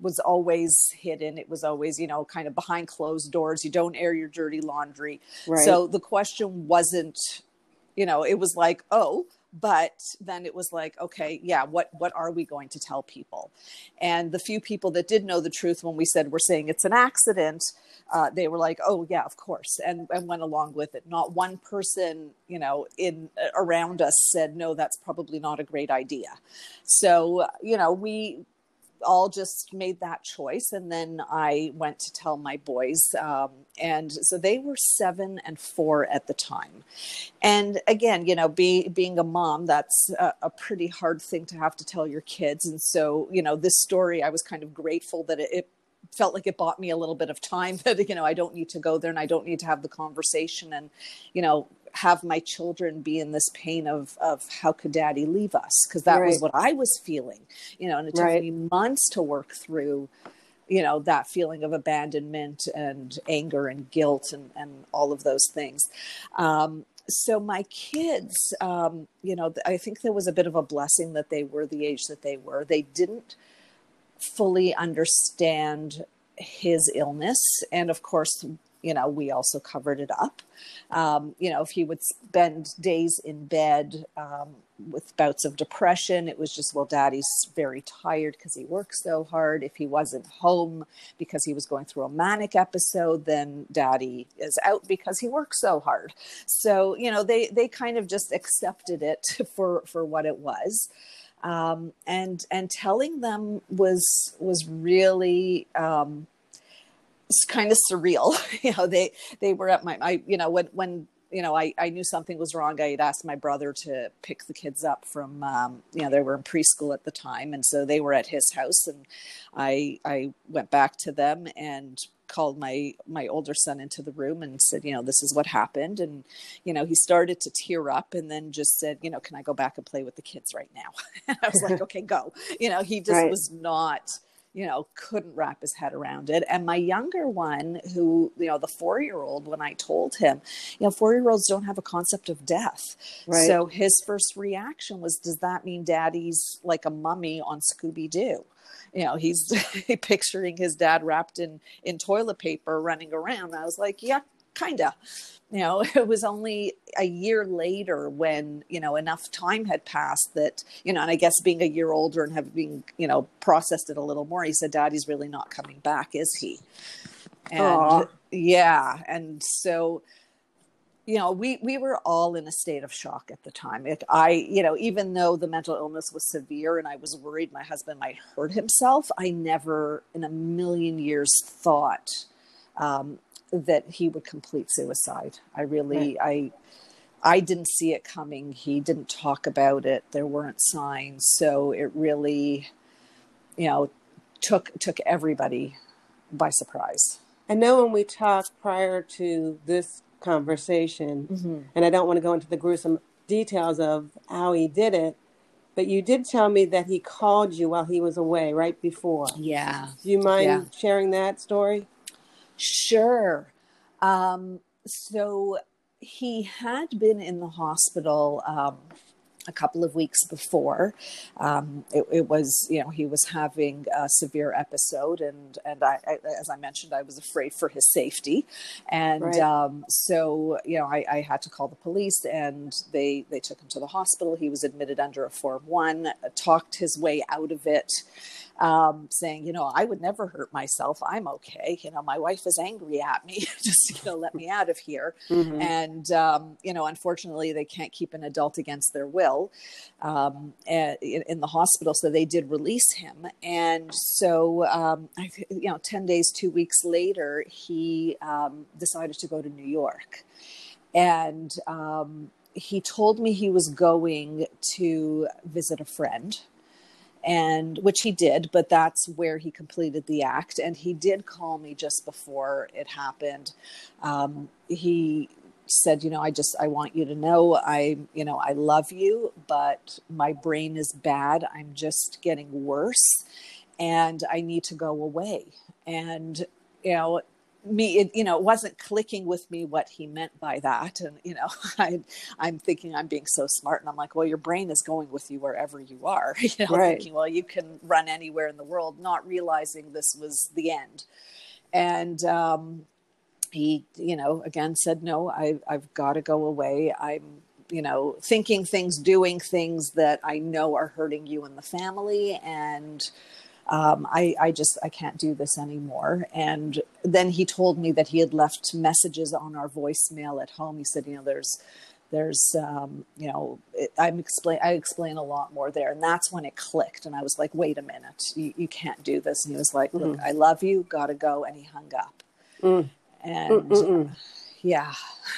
was always hidden. It was always you know kind of behind closed doors. You don't air your dirty laundry. Right. So the question wasn't, you know, it was like, "Oh." But then it was like okay yeah what what are we going to tell people? And the few people that did know the truth when we said we're saying it's an accident uh, they were like oh yeah of course and and went along with it. Not one person you know in around us said no that's probably not a great idea. So you know we all just made that choice. And then I went to tell my boys. Um, and so they were seven and four at the time. And again, you know, be, being a mom, that's a, a, pretty hard thing to have to tell your kids. And so, you know, this story, I was kind of grateful that it, it felt like it bought me a little bit of time <laughs> that you know I don't need to go there and I don't need to have the conversation and you know have my children be in this pain of of how could daddy leave us because that right. was what I was feeling you know and it took right. me months to work through you know that feeling of abandonment and anger and guilt and and all of those things um, so my kids um, you know i think there was a bit of a blessing that they were the age that they were they didn't fully understand his illness and of course you know, we also covered it up. Um, you know, if he would spend days in bed um, with bouts of depression, it was just, well, daddy's very tired because he works so hard. If he wasn't home because he was going through a manic episode, then daddy is out because he works so hard. So, you know, they, they kind of just accepted it <laughs> for, for what it was. Um, and, and telling them was, was really, um, it's kind of surreal. <laughs> you know, they they were at my, my you know when when you know I, I knew something was wrong. I had asked my brother to pick the kids up from um, you know they were in preschool at the time, and so they were at his house, and I I went back to them and called my my older son into the room and said, you know, this is what happened, and you know, he started to tear up, and then just said, you know, can I go back and play with the kids right now? <laughs> I was like, <laughs> okay, go. You know, he just right. was not you know, couldn't wrap his head around it. And my younger one, who, you know, the four year old, when I told him, you know, four year olds don't have a concept of death. Right. So his first reaction was, does that mean daddy's like a mummy on Scooby Doo? You know, he's <laughs> picturing his dad wrapped in, in toilet paper running around. I was like, yeah, kind of you know <laughs> it was only a year later when you know enough time had passed that you know and i guess being a year older and having you know processed it a little more he said daddy's really not coming back is he? And Aww. yeah and so you know we we were all in a state of shock at the time. It, i you know even though the mental illness was severe and i was worried my husband might hurt himself i never in a million years thought um, that he would complete suicide. I really, right. I, I didn't see it coming. He didn't talk about it. There weren't signs, so it really, you know, took took everybody by surprise. I know when we talked prior to this conversation, mm-hmm. and I don't want to go into the gruesome details of how he did it, but you did tell me that he called you while he was away right before. Yeah. Do you mind yeah. sharing that story? Sure. Um, so he had been in the hospital um, a couple of weeks before. Um, it, it, was, you know, he was having a severe episode, and and I, I as I mentioned, I was afraid for his safety, and right. um, so you know, I, I, had to call the police, and they they took him to the hospital. He was admitted under a form one, talked his way out of it um, saying, you know, I would never hurt myself. I'm okay. You know, my wife is angry at me. <laughs> Just, you know, let me out of here. Mm-hmm. And, um, you know, unfortunately, they can't keep an adult against their will um, in, in, the hospital. So they did release him. And so, um, I, you know, 10 days, two weeks later, he um, decided to go to New York. And, um, he told me he was going to visit a friend and which he did but that's where he completed the act. And he did call me just before it happened. Um, he said you know i just i want you to know i you know i love you but my brain is bad. I'm just getting worse and i need to go away. And you know me it, you know it wasn't clicking with me what he meant by that. And you know <laughs> I, i'm thinking i'm being so smart and i'm like well your brain is going with you wherever you are. <laughs> You know right. thinking well you can run anywhere in the world not realizing this was the end. And um, he you know again said no I, i've got to go away. I'm you know thinking things doing things that i know are hurting you and the family. And um, I, I just I can't do this anymore. And then he told me that he had left messages on our voicemail at home. He said, you know, there's there's um, you know it, i'm explain i explain a lot more there. And that's when it clicked. And i was like wait a minute. You, you can't do this. And he was like look mm. i love you. Gotta go. And he hung up. Mm. and uh, yeah.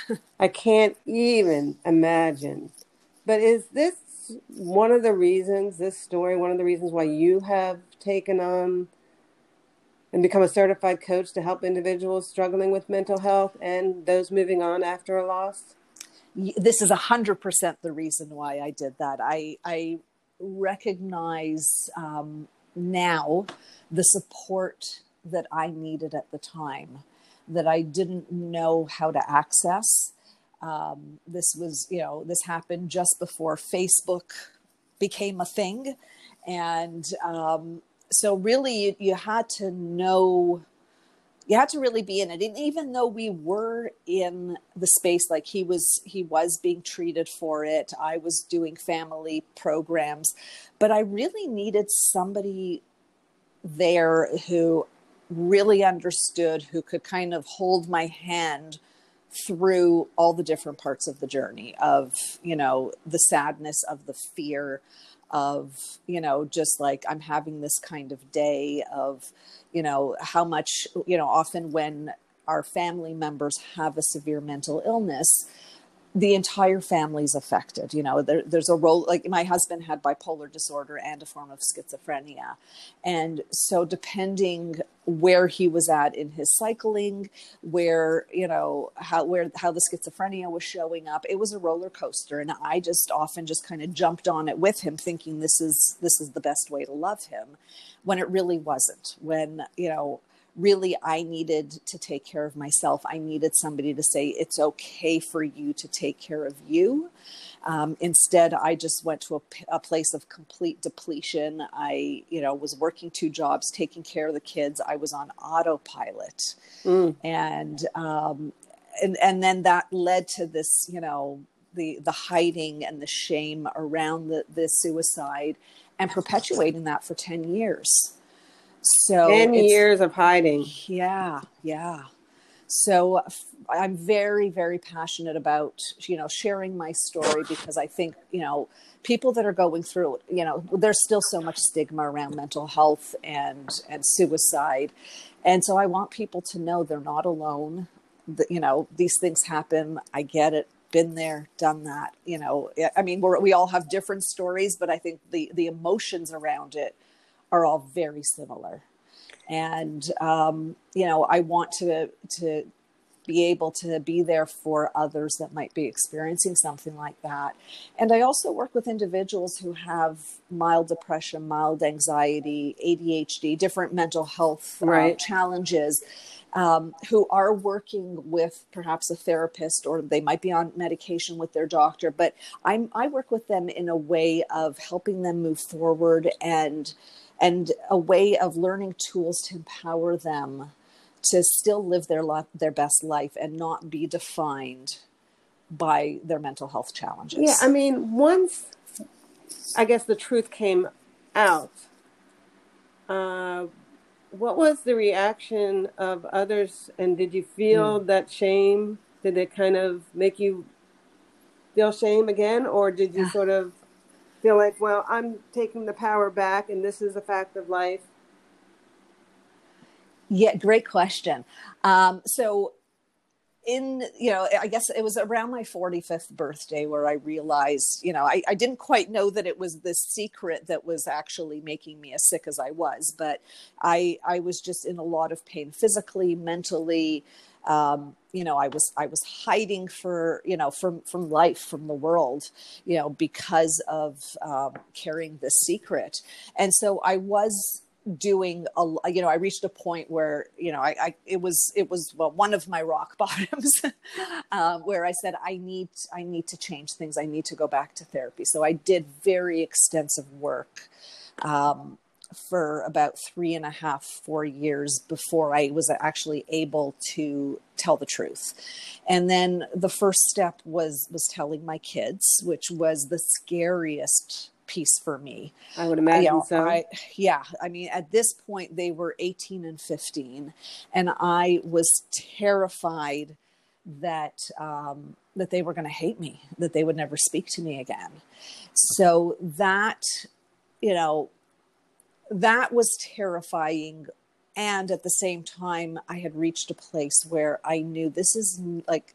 <laughs> I can't even imagine. But is this one of the reasons this story one of the reasons why you have taken on and become a certified coach to help individuals struggling with mental health and those moving on after a loss? This is a hundred percent the reason why i did that. I i recognize um, now the support that i needed at the time that i didn't know how to access um, this was, you know, this happened just before Facebook became a thing. And um, so, really, you, you had to know you had to really be in it. And even though we were in the space like he was he was being treated for it. I was doing family programs. But i really needed somebody there who really understood who could kind of hold my hand through all the different parts of the journey of you know the sadness of the fear of you know just like i'm having this kind of day of you know how much you know often when our family members have a severe mental illness the entire family's affected. You know, there, there's a role like my husband had bipolar disorder and a form of schizophrenia. And so, depending where he was at in his cycling, where, you know, how, where, how the schizophrenia was showing up, it was a roller coaster. And I just often just kind of jumped on it with him, thinking this is, this is the best way to love him when it really wasn't. When, you know, really I needed to take care of myself. I needed somebody to say, it's okay for you to take care of you. Um, instead, I just went to a, a, place of complete depletion. I, you know, was working two jobs, taking care of the kids. I was on autopilot, mm. and um, and and then that led to this, you know, the the hiding and the shame around the the suicide, and perpetuating that for ten years. So 10 years of hiding. Yeah, yeah. So I'm very, very passionate about, you know, sharing my story because I think, you know, people that are going through, you know, there's still so much stigma around mental health and, and suicide. And so I want people to know they're not alone. That, you know, these things happen. I get it been there, done that. You know, I mean, we we all have different stories, but I think the the emotions around it are all very similar. And, um, you know, I want to, to be able to be there for others that might be experiencing something like that. And I also work with individuals who have mild depression, mild anxiety, ADHD, different mental health uh, right. uh, challenges. Um, who are working with perhaps a therapist or they might be on medication with their doctor, but I'm, I work with them in a way of helping them move forward and and a way of learning tools to empower them to still live their life, their best life and not be defined by their mental health challenges. Yeah, I mean, once I guess the truth came out, uh, what was the reaction of others? And did you feel mm. that shame? Did it kind of make you feel shame again, or did you yeah. sort of feel like, well, I'm taking the power back and this is a fact of life? Yeah, great question. Um, so, in you know i guess it was around my 45th birthday where i realized you know I, I, didn't quite know that it was this secret that was actually making me as sick as i was but i i was just in a lot of pain physically mentally. Um, you know, I was I was hiding for you know from from life from the world, you know, because of um, carrying this secret, and so I was doing a you know i reached a point where you know i, I it was it was well one of my rock <laughs> bottoms um, where i said i need i need to change things i need to go back to therapy so i did very extensive work um, for about three and a half, four years before I was actually able to tell the truth. And then the first step was was telling my kids, which was the scariest piece for me. I would imagine you know, so. I, yeah, I mean, at this point they were 18 and 15, and I was terrified that um, that they were going to hate me, that they would never speak to me again. So that you know that was terrifying and at the same time i had reached a place where i knew this is like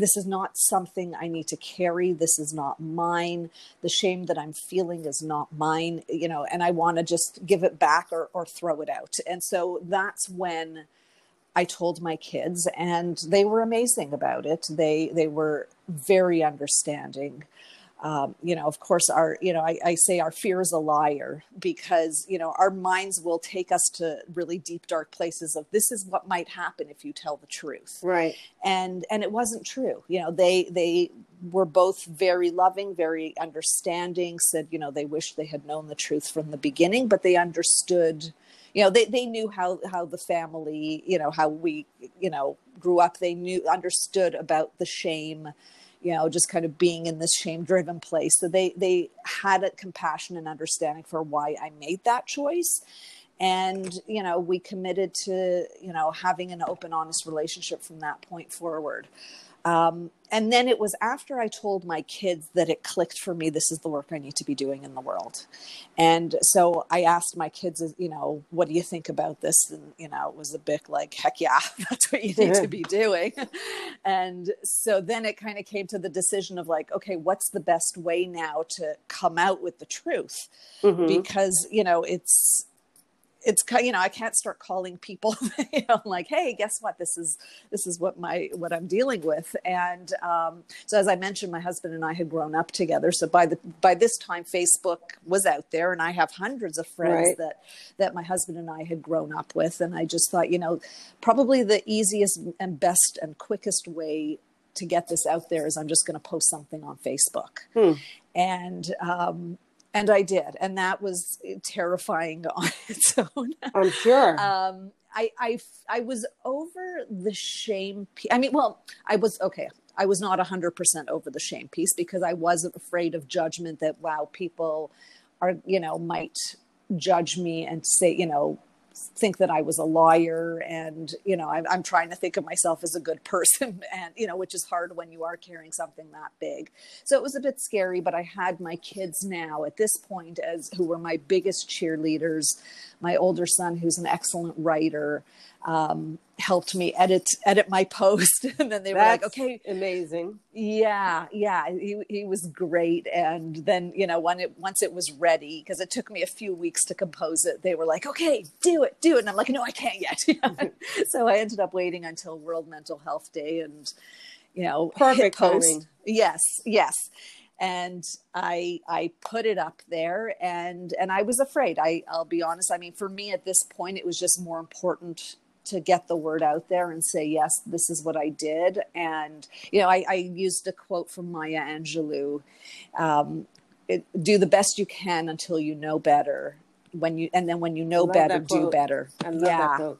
this is not something i need to carry. This is not mine. The shame that i'm feeling is not mine you know and i want to just give it back or, or throw it out. And so that's when i told my kids and they were amazing about it. They they were very understanding um, you know, of course, our, you know, I, I, say our fear is a liar because, you know, our minds will take us to really deep, dark places of this is what might happen if you tell the truth. Right. And, and it wasn't true. You know, they, they were both very loving, very understanding, said, you know, they wish they had known the truth from the beginning, but they understood, you know, they, they knew how, how the family, you know, how we, you know, grew up. They knew, understood about the shame, you know just kind of being in this shame driven place. So they they had a compassion and understanding for why i made that choice. And you know we committed to you know having an open honest relationship from that point forward Um, and then it was after I told my kids that it clicked for me. This is the work I need to be doing in the world. And so I asked my kids, you know, what do you think about this? And, you know, it was a bit like, heck yeah, <laughs> that's what you need to be doing. and so then it kind of came to the decision of like, okay, what's the best way now to come out with the truth? Mm-hmm. Because, you know, it's, it's you know i can't start calling people <laughs> you know like hey guess what? This is this is what my what i'm dealing with. And um, so as i mentioned my husband and i had grown up together. So by the by this time facebook was out there and i have hundreds of friends right. that that my husband and i had grown up with. And i just thought you know probably the easiest and best and quickest way to get this out there is i'm just going to post something on facebook. Hmm. and um, and I did, and that was terrifying <laughs> on its own. I'm sure. Um, I, I, I was over the shame. I mean, well, I was okay. I was not 100% over the shame piece because I wasn't afraid of judgment that, wow, people are, you know, might judge me and say, you know, think that I was a lawyer and you know I'm, I'm, trying to think of myself as a good <laughs> person and you know which is hard when you are carrying something that big. So it was a bit scary but I had my kids now at this point as who were my biggest cheerleaders. My older son who's an excellent writer um, helped me edit edit my post. <laughs> And then they were like okay. amazing. Yeah yeah he, he was great. And then you know when it once it was ready because it took me a few weeks to compose it they were like okay do it do it. And i'm like no i can't yet. <laughs> So i ended up waiting until world mental health day and you know perfect post. Timing. yes yes. And i i put it up there and and i was afraid. I i'll be honest. I mean for me at this point it was just more important to get the word out there and say, yes, this is what I did. And, you know, I, I used a quote from Maya Angelou um, it, do the best you can until you know better. When you and then when you know better, do better. yeah.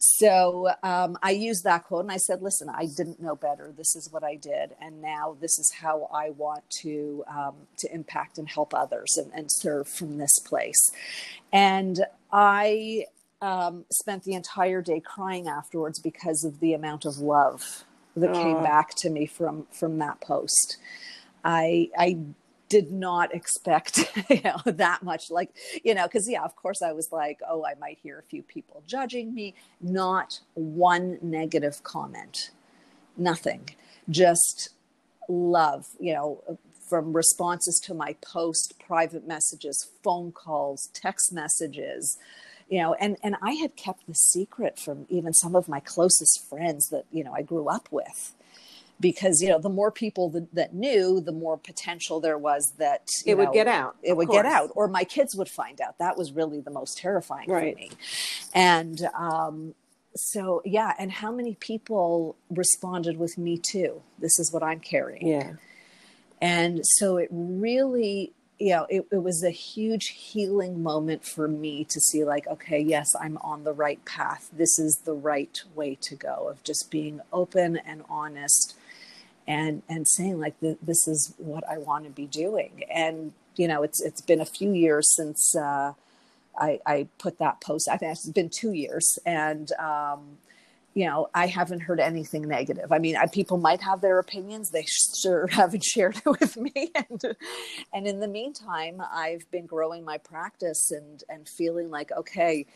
So um, I used that quote and I said, "Listen, I didn't know better. This is what I did, and now this is how I want to um, to impact and help others and, and serve from this place." And I um, spent the entire day crying afterwards because of the amount of love that came back to me from from that post. I I did not expect <laughs> you know that much like you know because yeah of course i was like oh i might hear a few people judging me. Not one negative comment. Nothing. Just love you know from responses to my post private messages phone calls text messages you know and and i had kept the secret from even some of my closest friends that you know i grew up with. Because you know the more people that, that knew the more potential there was that it know, would get out it would course. get out or my kids would find out. That was really the most terrifying right. for me. And um, so yeah and how many people responded with me too this is what i'm carrying. Yeah. And so it really you know, it, it was a huge healing moment for me to see, like, okay, yes, I'm on the right path. This is the right way to go of just being open and honest and and saying like this is what I want to be doing. And you know, it's it's been a few years since uh, I, I put that post. I think it's been two years, and um, you know, I haven't heard anything negative. I mean, I, people might have their opinions. They sure <laughs> haven't shared it with me. <laughs> And, and in the meantime, I've been growing my practice and, and feeling like, okay,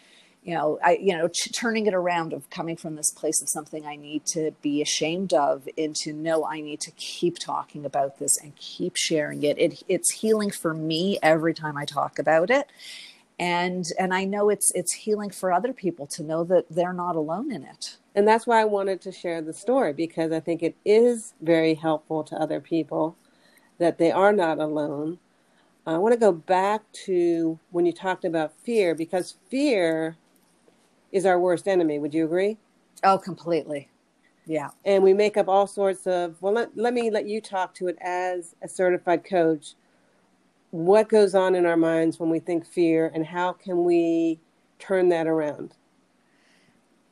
you know, I, you know, turning it around of coming from this place of something I need to be ashamed of into no, I need to keep talking about this and keep sharing it. it it's healing for me every time I talk about it and and i know it's it's healing for other people to know that they're not alone in it and that's why I wanted to share the story because I think it is very helpful to other people that they are not alone. I want to go back to when you talked about fear because fear is our worst enemy. Would you agree? Oh, completely. Yeah. And we make up all sorts of, well, let, let me let you talk to it as a certified coach. What goes on in our minds when we think fear and how can we turn that around?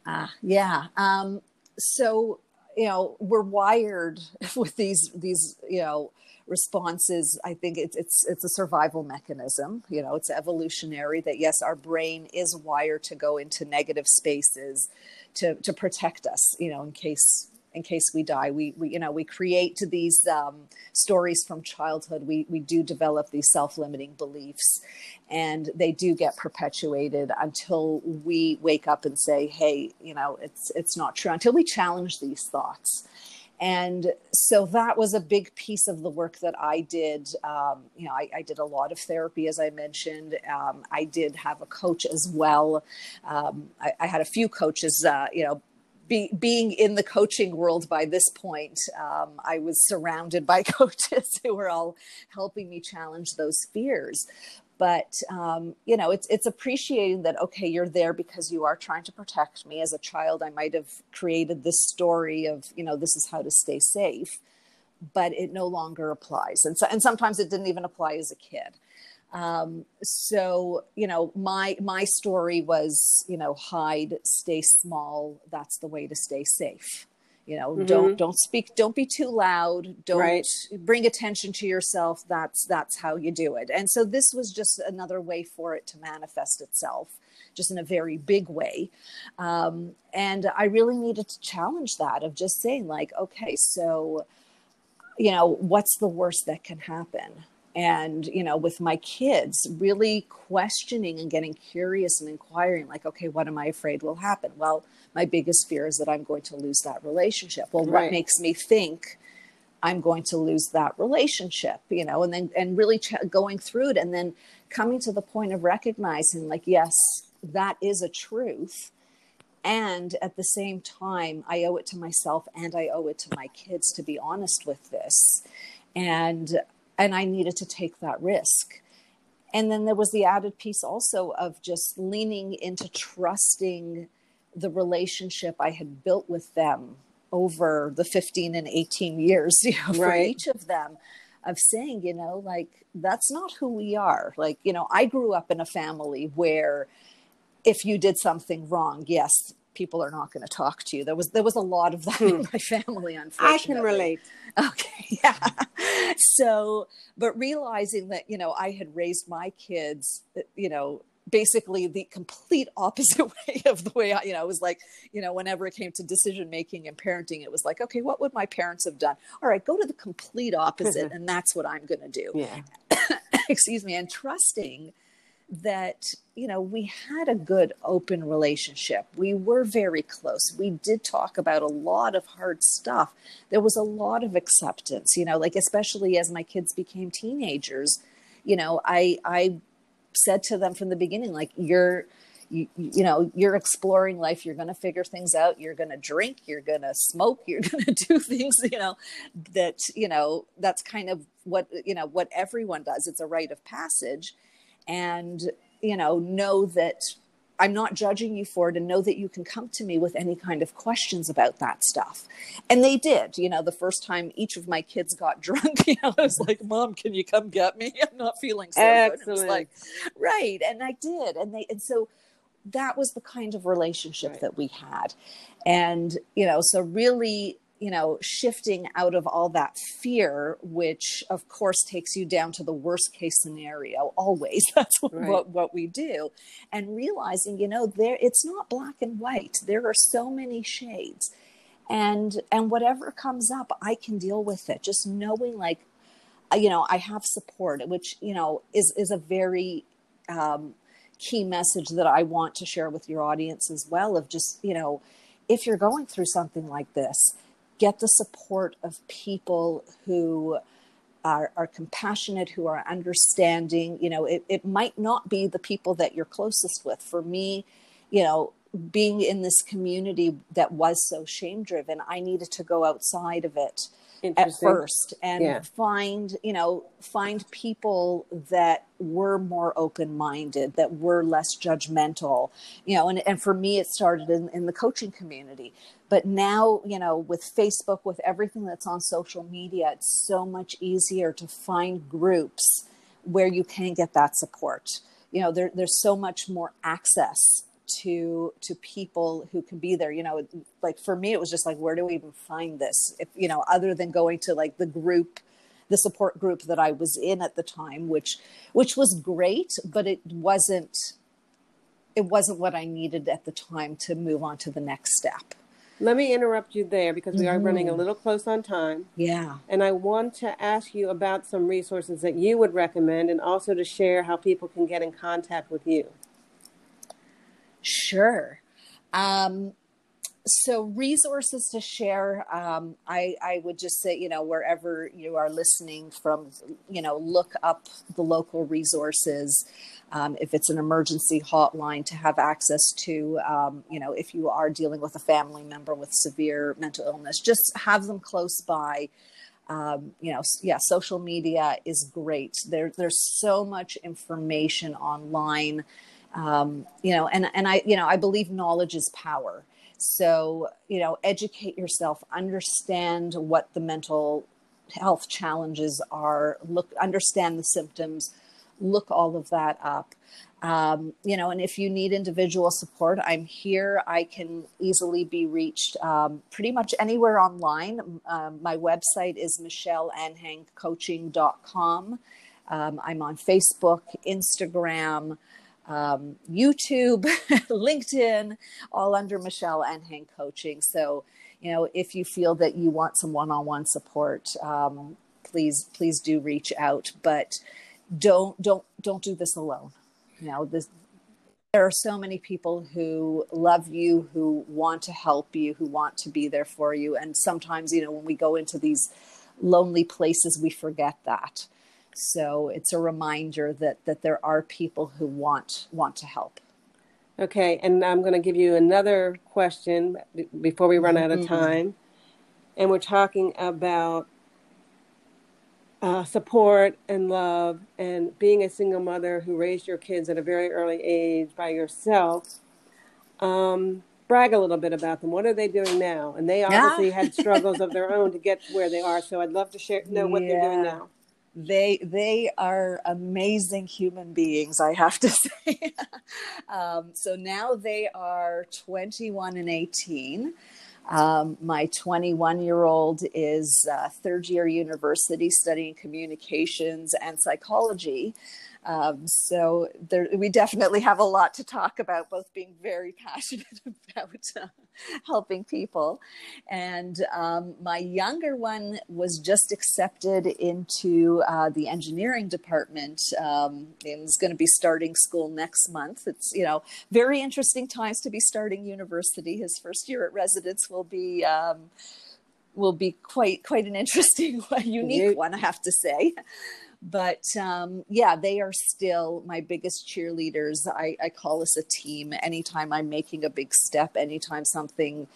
Ah, yeah. Um, so you know we're wired <laughs> with these these you know responses i think it's it's it's a survival mechanism you know it's evolutionary that yes our brain is wired to go into negative spaces to to protect us you know in case in case we die. We, we you know, we create these um, stories from childhood. We, we do develop these self limiting beliefs, and they do get perpetuated until we wake up and say, hey, you know, it's, it's not true, until we challenge these thoughts. And so that was a big piece of the work that I did. Um, you know, I, I, did a lot of therapy, as I mentioned. Um, I did have a coach as well. Um, I, I, had a few coaches, uh, you know, be, being in the coaching world by this point, um, I was surrounded by <laughs> coaches who were all helping me challenge those fears. But um, you know, it's it's appreciating that okay, you're there because you are trying to protect me. As a child, I might have created this story of you know this is how to stay safe, but it no longer applies, and so and sometimes it didn't even apply as a kid. Um, so you know, my my story was you know hide, stay small. That's the way to stay safe. You know, mm-hmm. don't don't speak, don't be too loud, don't right. bring attention to yourself. That's that's how you do it. And so this was just another way for it to manifest itself just in a very big way. Um, and I really needed to challenge that of just saying, like, okay, so, you know, what's the worst that can happen? And you know with my kids really questioning and getting curious and inquiring like okay what am i afraid will happen? Well my biggest fear is that i'm going to lose that relationship. Well right. what makes me think i'm going to lose that relationship you know and then and really ch- going through it and then coming to the point of recognizing like yes that is a truth and at the same time i owe it to myself and i owe it to my kids to be honest with this. And and I needed to take that risk. And then there was the added piece also of just leaning into trusting the relationship I had built with them over the 15 and 18 years <laughs> you know, for right. each of them of saying, you know, like, that's not who we are. Like, you know, I grew up in a family where if you did something wrong, yes, people are not going to talk to you. There was there was a lot of that hmm. in my family. Unfortunately, I can relate. Okay, <laughs> yeah. So, but realizing that you know I had raised my kids, you know, basically the complete opposite <laughs> way of the way I, you know, it was like, you know, whenever it came to decision making and parenting, it was like, okay, what would my parents have done? All right, go to the complete opposite, <laughs> and that's what I'm going to do. Yeah. <coughs> Excuse me, and trusting that you know we had a good open relationship. We were very close. We did talk about a lot of hard stuff. There was a lot of acceptance you know like especially as my kids became teenagers you know i i said to them from the beginning like you're you, you know you're exploring life. You're going to figure things out. You're going to drink. You're going to smoke. <laughs> You're going to do things you know that you know that's kind of what you know what everyone does. It's a rite of passage and you know know that I'm not judging you for it and know that you can come to me with any kind of questions about that stuff. And they did. You know, the first time each of my kids got <laughs> drunk, you know, I was like, Mom, can you come get me? <laughs> I'm not feeling so Excellent. good. It was like, right. And I did. And they and so that was the kind of relationship right. that we had. And, you know, so really you know, shifting out of all that fear, which of course takes you down to the worst case scenario. Always, <laughs> that's what, right. what, what we do, and realizing, you know, there it's not black and white. There are so many shades, and and whatever comes up, I can deal with it. Just knowing, like, uh, you know, I have support, which you know is is a very um, key message that I want to share with your audience as well. Of just you know, if you're going through something like this get the support of people who are, are compassionate, who are understanding. You know, it, it might not be the people that you're closest with. For me, you know, being in this community that was so shame driven, I needed to go outside of it at first and yeah. find you know find people that were more open minded that were less judgmental you know and, and for me it started in, in the coaching community. But now you know with facebook with everything that's on social media it's so much easier to find groups where you can get that support. You know there, there's so much more access to to people who can be there you know like for me it was just like where do we even find this if you know other than going to like the group the support group that I was in at the time which which was great but it wasn't it wasn't what I needed at the time to move on to the next step Let me interrupt you there because we are running a Mhm. little close on time. Yeah. And I want to ask you about some resources that you would recommend and also to share how people can get in contact with you. Sure. Um, so resources to share um, I, I would just say you know wherever you are listening from you know look up the local resources um, if it's an emergency hotline to have access to um, you know if you are dealing with a family member with severe mental illness just have them close by um, you know, yeah, social media is great. There, there's so much information online, um, you know, and and I, you know, I believe knowledge is power. So, you know, educate yourself, understand what the mental health challenges are, look, understand the symptoms, look all of that up. Um, you know, and if you need individual support, I'm here. I can easily be reached um, pretty much anywhere online. Um, my website is michelleanhangcoaching.com. Um, I'm on Facebook, Instagram, um, YouTube, <laughs> LinkedIn, all under Michelle Anhang Coaching. So, you know, if you feel that you want some one-on-one support, um, please, please do reach out. But don't, don't, don't do this alone. You know, this, there are so many people who love you, who want to help you, who want to be there for you. And sometimes, you know, when we go into these lonely places, we forget that. So it's a reminder that that there are people who want want to help. Okay, and I'm going to give you another question before we run out of Mhm. time. And we're talking about uh, support and love and being a single mother who raised your kids at a very early age by yourself. Um, brag a little bit about them. What are they doing now? And they obviously Yeah. had <laughs> struggles of their own to get where they are. So I'd love to share know what they're doing now. They they are amazing human beings, I have to <laughs> say. um, so now they are 21 and 18. Um, my 21 year old is uh, third year university studying communications and psychology. Um, so there, we definitely have a lot to talk about, both being very <laughs> passionate about uh, helping people. And um, my younger one was just accepted into uh, the engineering department um, and is going to be starting school next month. It's, you know, very interesting times to be starting university. His first year at residence will be. Um, will be quite quite an interesting <laughs> unique one i have to say but um, yeah, they are still my biggest cheerleaders. I, I call us a team. Anytime I'm making a big step, anytime something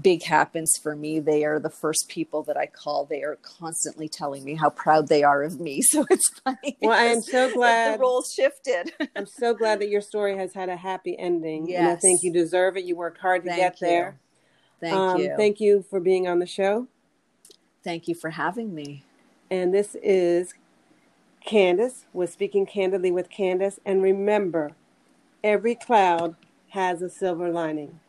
big happens for me, they are the first people that I call. They are constantly telling me how proud they are of me. <laughs> So it's funny. Well, I am <laughs> so glad. the roles shifted. <laughs> I'm so glad that your story has had a happy ending. And I think you deserve it. You worked hard to Thank get you. there. Thank Um, you. Thank you for being on the show. Thank you for having me. And this is Candace with Speaking Candidly with Candace. And remember, every cloud has a silver lining.